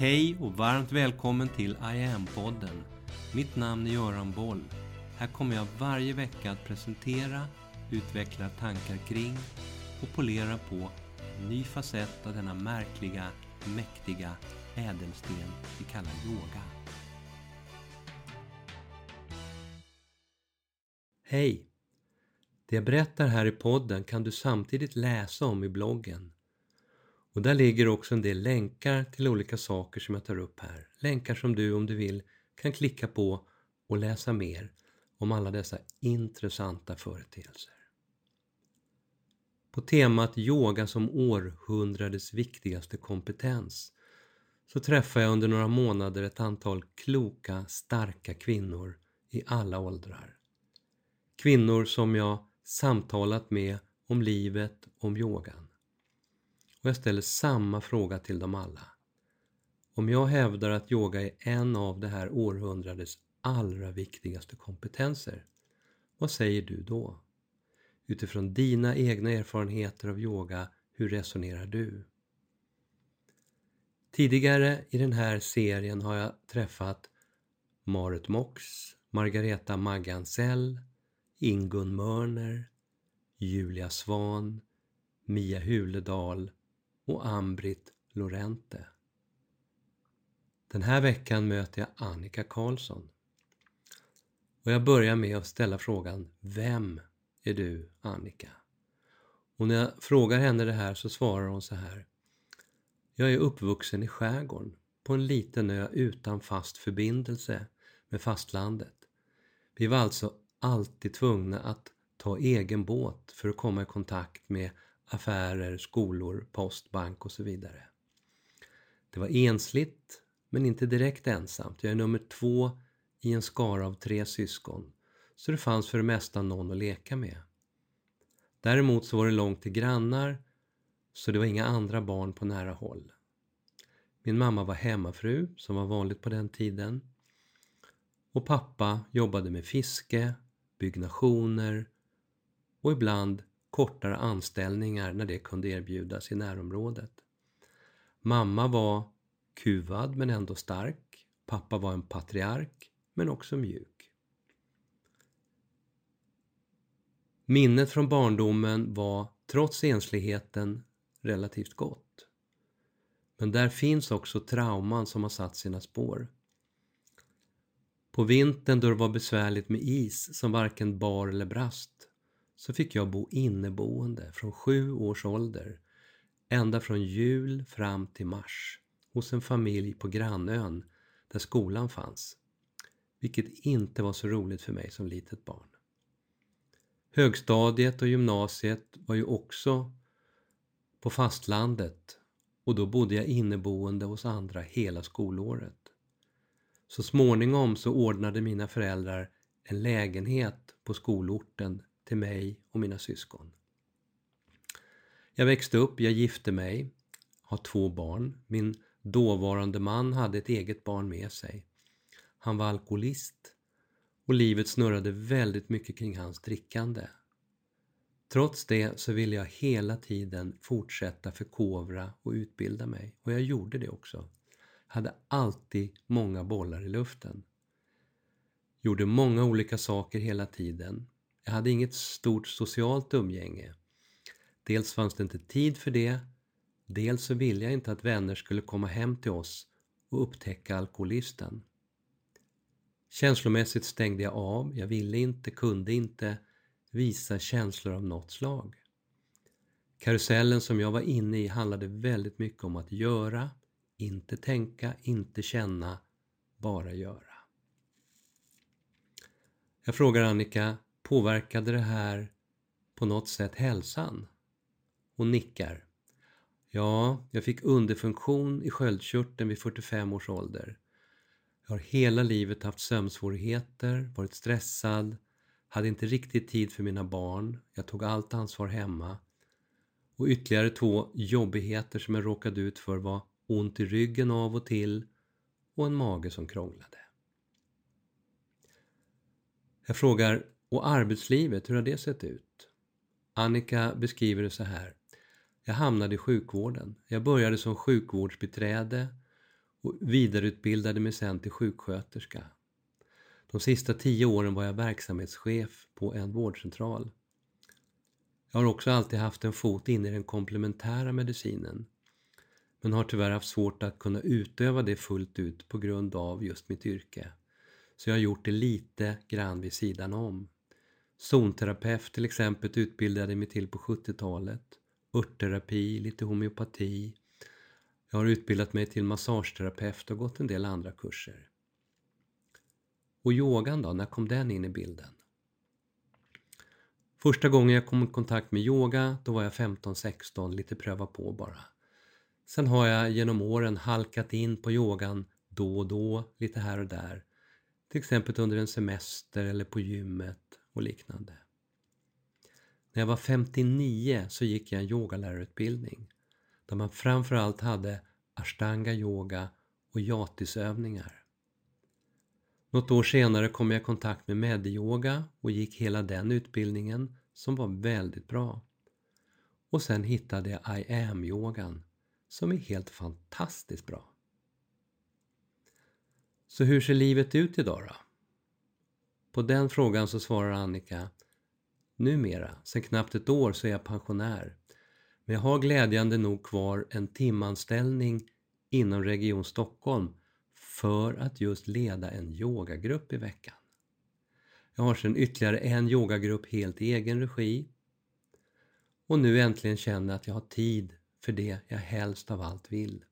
Hej och varmt välkommen till I am-podden. Mitt namn är Göran Boll. Här kommer jag varje vecka att presentera, utveckla tankar kring och polera på en ny facett av denna märkliga, mäktiga ädelsten vi kallar yoga. Hej! Det jag berättar här i podden kan du samtidigt läsa om i bloggen. Och där ligger också en del länkar till olika saker som jag tar upp här. Länkar som du om du vill kan klicka på och läsa mer om alla dessa intressanta företeelser. På temat yoga som århundradets viktigaste kompetens så träffar jag under några månader ett antal kloka, starka kvinnor i alla åldrar. Kvinnor som jag samtalat med om livet, om yogan. Och jag ställer samma fråga till dem alla. Om jag hävdar att yoga är en av det här århundradets allra viktigaste kompetenser, vad säger du då? Utifrån dina egna erfarenheter av yoga, hur resonerar du? Tidigare i den här serien har jag träffat Marit Mox, Margareta Maggansell, Ingun Mörner, Julia Svan, Mia Huledal och Ambrit Lorente. Den här veckan möter jag Annika Karlsson. Och jag börjar med att ställa frågan Vem är du Annika? Och när jag frågar henne det här så svarar hon så här. Jag är uppvuxen i skärgården på en liten ö utan fast förbindelse med fastlandet. Vi var alltså alltid tvungna att ta egen båt för att komma i kontakt med affärer, skolor, post, bank och så vidare. Det var ensligt, men inte direkt ensamt. Jag är nummer två i en skara av tre syskon, så det fanns för det mesta någon att leka med. Däremot så var det långt till grannar, så det var inga andra barn på nära håll. Min mamma var hemmafru, som var vanligt på den tiden. Och pappa jobbade med fiske, byggnationer och ibland kortare anställningar när det kunde erbjudas i närområdet. Mamma var kuvad men ändå stark. Pappa var en patriark men också mjuk. Minnet från barndomen var, trots ensligheten, relativt gott. Men där finns också trauman som har satt sina spår. På vintern då det var besvärligt med is som varken bar eller brast så fick jag bo inneboende från sju års ålder ända från jul fram till mars hos en familj på grannön där skolan fanns. Vilket inte var så roligt för mig som litet barn. Högstadiet och gymnasiet var ju också på fastlandet och då bodde jag inneboende hos andra hela skolåret. Så småningom så ordnade mina föräldrar en lägenhet på skolorten till mig och mina syskon. Jag växte upp, jag gifte mig, har två barn. Min dåvarande man hade ett eget barn med sig. Han var alkoholist och livet snurrade väldigt mycket kring hans drickande. Trots det så ville jag hela tiden fortsätta förkovra och utbilda mig och jag gjorde det också. Jag hade alltid många bollar i luften. Gjorde många olika saker hela tiden. Jag hade inget stort socialt umgänge. Dels fanns det inte tid för det, dels så ville jag inte att vänner skulle komma hem till oss och upptäcka alkoholisten. Känslomässigt stängde jag av, jag ville inte, kunde inte visa känslor av något slag. Karusellen som jag var inne i handlade väldigt mycket om att göra, inte tänka, inte känna, bara göra. Jag frågar Annika, påverkade det här på något sätt hälsan? Hon nickar. Ja, jag fick underfunktion i sköldkörteln vid 45 års ålder. Jag har hela livet haft sömnsvårigheter, varit stressad, hade inte riktigt tid för mina barn, jag tog allt ansvar hemma. Och ytterligare två jobbigheter som jag råkade ut för var ont i ryggen av och till och en mage som krånglade. Jag frågar, och arbetslivet, hur har det sett ut? Annika beskriver det så här. Jag hamnade i sjukvården. Jag började som sjukvårdsbiträde och vidareutbildade mig sen till sjuksköterska. De sista tio åren var jag verksamhetschef på en vårdcentral. Jag har också alltid haft en fot in i den komplementära medicinen men har tyvärr haft svårt att kunna utöva det fullt ut på grund av just mitt yrke. Så jag har gjort det lite grann vid sidan om. Zonterapeut till exempel utbildade jag mig till på 70-talet. Örtterapi, lite homeopati. Jag har utbildat mig till massageterapeut och gått en del andra kurser. Och yogan då, när kom den in i bilden? Första gången jag kom i kontakt med yoga, då var jag 15-16, lite pröva på bara. Sen har jag genom åren halkat in på yogan då och då, lite här och där. Till exempel under en semester eller på gymmet och liknande. När jag var 59 så gick jag en yogalärarutbildning där man framförallt hade ashtanga yoga och yatisövningar. Något år senare kom jag i kontakt med medyoga och gick hela den utbildningen som var väldigt bra. Och sen hittade jag I am-yogan som är helt fantastiskt bra. Så hur ser livet ut idag då? På den frågan så svarar Annika Numera, sen knappt ett år, så är jag pensionär. Men jag har glädjande nog kvar en timanställning inom Region Stockholm för att just leda en yogagrupp i veckan. Jag har sedan ytterligare en yogagrupp helt i egen regi och nu äntligen känner jag att jag har tid för det jag helst av allt vill.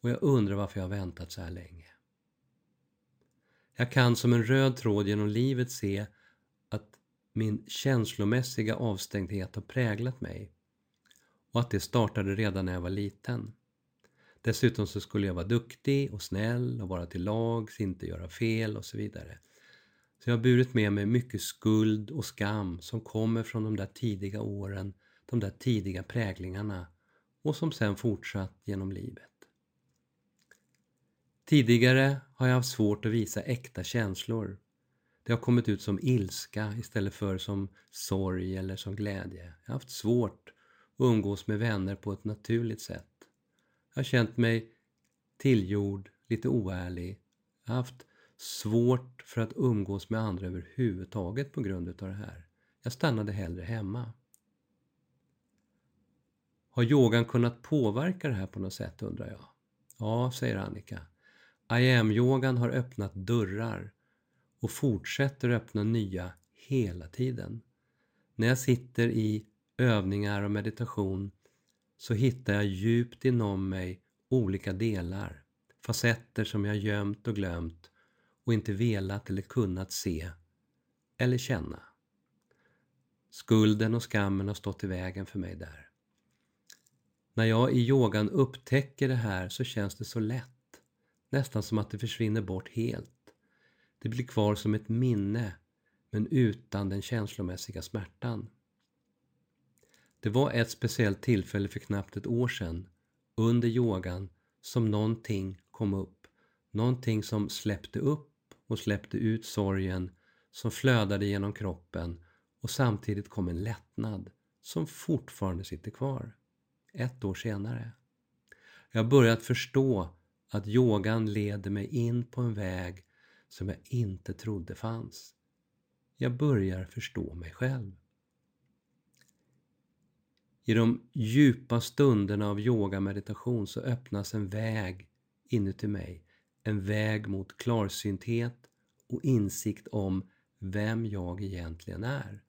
Och jag undrar varför jag har väntat så här länge. Jag kan som en röd tråd genom livet se att min känslomässiga avstängdhet har präglat mig och att det startade redan när jag var liten. Dessutom så skulle jag vara duktig och snäll och vara till lags, inte göra fel och så vidare. Så jag har burit med mig mycket skuld och skam som kommer från de där tidiga åren, de där tidiga präglingarna och som sen fortsatt genom livet. Tidigare har jag haft svårt att visa äkta känslor. Det har kommit ut som ilska istället för som sorg eller som glädje. Jag har haft svårt att umgås med vänner på ett naturligt sätt. Jag har känt mig tillgjord, lite oärlig. Jag har haft svårt för att umgås med andra överhuvudtaget på grund av det här. Jag stannade hellre hemma. Har yogan kunnat påverka det här på något sätt undrar jag? Ja, säger Annika. I am-yogan har öppnat dörrar och fortsätter öppna nya hela tiden. När jag sitter i övningar och meditation så hittar jag djupt inom mig olika delar, facetter som jag gömt och glömt och inte velat eller kunnat se eller känna. Skulden och skammen har stått i vägen för mig där. När jag i yogan upptäcker det här så känns det så lätt. Nästan som att det försvinner bort helt. Det blir kvar som ett minne, men utan den känslomässiga smärtan. Det var ett speciellt tillfälle för knappt ett år sedan, under yogan, som någonting kom upp. Någonting som släppte upp och släppte ut sorgen som flödade genom kroppen och samtidigt kom en lättnad som fortfarande sitter kvar ett år senare. Jag har börjat förstå att yogan leder mig in på en väg som jag inte trodde fanns. Jag börjar förstå mig själv. I de djupa stunderna av yogameditation så öppnas en väg inuti mig. En väg mot klarsynthet och insikt om vem jag egentligen är.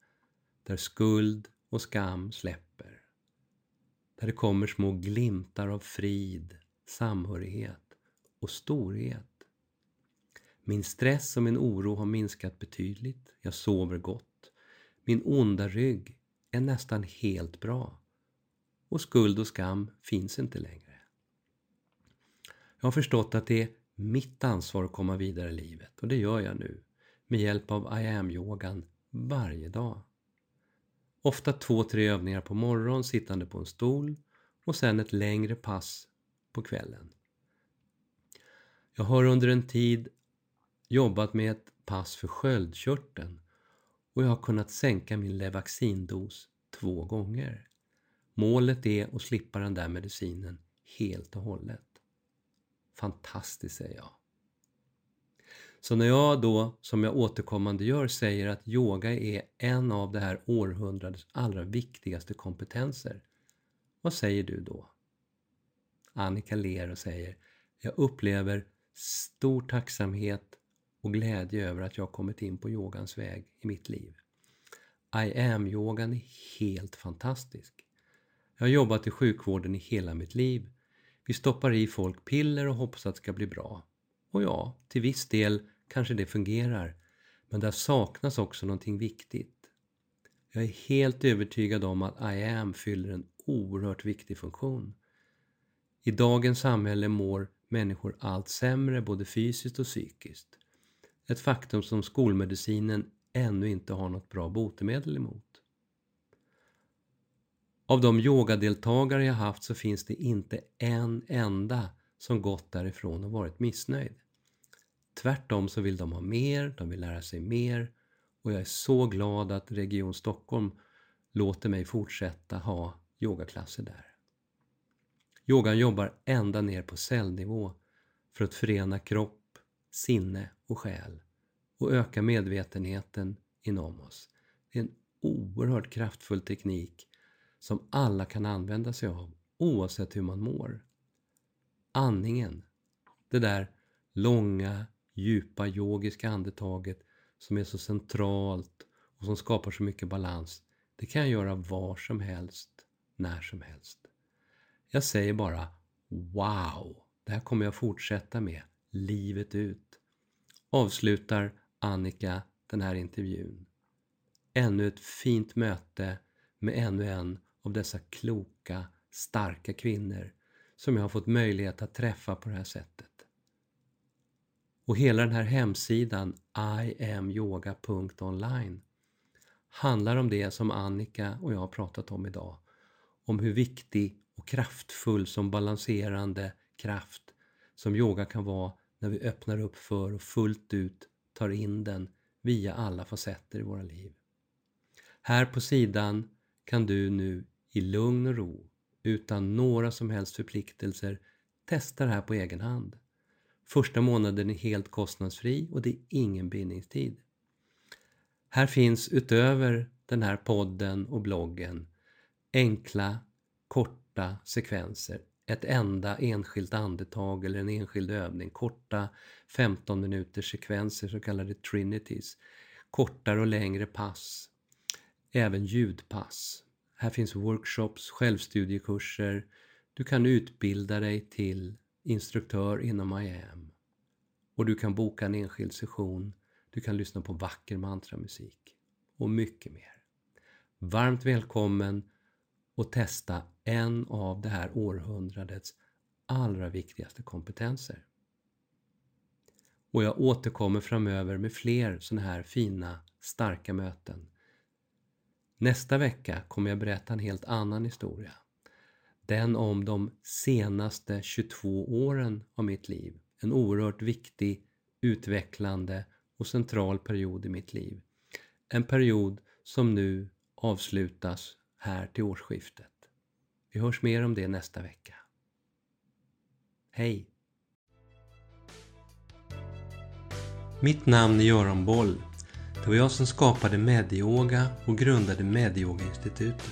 Där skuld och skam släpper där det kommer små glimtar av frid, samhörighet och storhet. Min stress och min oro har minskat betydligt. Jag sover gott. Min onda rygg är nästan helt bra. Och skuld och skam finns inte längre. Jag har förstått att det är mitt ansvar att komma vidare i livet och det gör jag nu med hjälp av I am-yogan varje dag. Ofta två, tre övningar på morgonen sittande på en stol och sen ett längre pass på kvällen. Jag har under en tid jobbat med ett pass för sköldkörteln och jag har kunnat sänka min Levaxindos två gånger. Målet är att slippa den där medicinen helt och hållet. fantastiskt, säger jag. Så när jag då, som jag återkommande gör, säger att yoga är en av det här århundradets allra viktigaste kompetenser, vad säger du då? Annika ler och säger Jag upplever stor tacksamhet och glädje över att jag kommit in på yogans väg i mitt liv. I am-yogan är helt fantastisk. Jag har jobbat i sjukvården i hela mitt liv. Vi stoppar i folk piller och hoppas att det ska bli bra. Och ja, till viss del kanske det fungerar, men där saknas också någonting viktigt. Jag är helt övertygad om att I am fyller en oerhört viktig funktion. I dagens samhälle mår människor allt sämre både fysiskt och psykiskt. Ett faktum som skolmedicinen ännu inte har något bra botemedel emot. Av de yogadeltagare jag haft så finns det inte en enda som gått därifrån och varit missnöjd. Tvärtom så vill de ha mer, de vill lära sig mer och jag är så glad att Region Stockholm låter mig fortsätta ha yogaklasser där. Yogan jobbar ända ner på cellnivå för att förena kropp, sinne och själ och öka medvetenheten inom oss. Det är en oerhört kraftfull teknik som alla kan använda sig av oavsett hur man mår. Andningen, det där långa, djupa yogiska andetaget som är så centralt och som skapar så mycket balans, det kan jag göra var som helst, när som helst. Jag säger bara Wow! Det här kommer jag fortsätta med livet ut. Avslutar Annika den här intervjun. Ännu ett fint möte med ännu en av dessa kloka, starka kvinnor som jag har fått möjlighet att träffa på det här sättet. Och hela den här hemsidan iamyoga.online handlar om det som Annika och jag har pratat om idag. Om hur viktig och kraftfull som balanserande kraft som yoga kan vara när vi öppnar upp för och fullt ut tar in den via alla facetter i våra liv. Här på sidan kan du nu i lugn och ro, utan några som helst förpliktelser, testa det här på egen hand. Första månaden är helt kostnadsfri och det är ingen bindningstid. Här finns utöver den här podden och bloggen enkla, korta sekvenser. Ett enda enskilt andetag eller en enskild övning. Korta 15 minuters sekvenser, så kallade trinities. Kortare och längre pass. Även ljudpass. Här finns workshops, självstudiekurser. Du kan utbilda dig till instruktör inom IAM. Och du kan boka en enskild session. Du kan lyssna på vacker mantramusik. Och mycket mer. Varmt välkommen och testa en av det här århundradets allra viktigaste kompetenser. Och jag återkommer framöver med fler sådana här fina, starka möten. Nästa vecka kommer jag berätta en helt annan historia. Den om de senaste 22 åren av mitt liv. En oerhört viktig, utvecklande och central period i mitt liv. En period som nu avslutas här till årsskiftet. Vi hörs mer om det nästa vecka. Hej! Mitt namn är Göran Boll. Det var jag som skapade Medyoga och grundade Medyoga-institutet.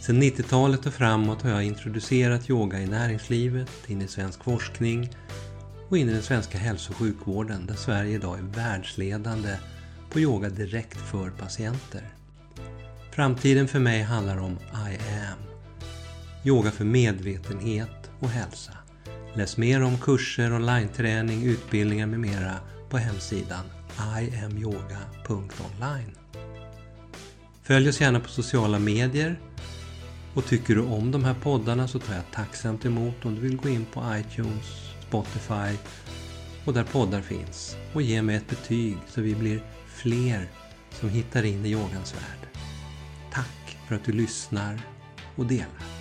Sedan 90-talet och framåt har jag introducerat yoga i näringslivet, in i svensk forskning och in i den svenska hälso och sjukvården där Sverige idag är världsledande på yoga direkt för patienter. Framtiden för mig handlar om I am. Yoga för medvetenhet och hälsa. Läs mer om kurser, online-träning, utbildningar med mera på hemsidan iamyoga.online. Följ oss gärna på sociala medier och tycker du om de här poddarna så tar jag tacksamt emot om du vill gå in på iTunes, Spotify och där poddar finns och ge mig ett betyg så vi blir fler som hittar in i yogans värld. För att du lyssnar och delar.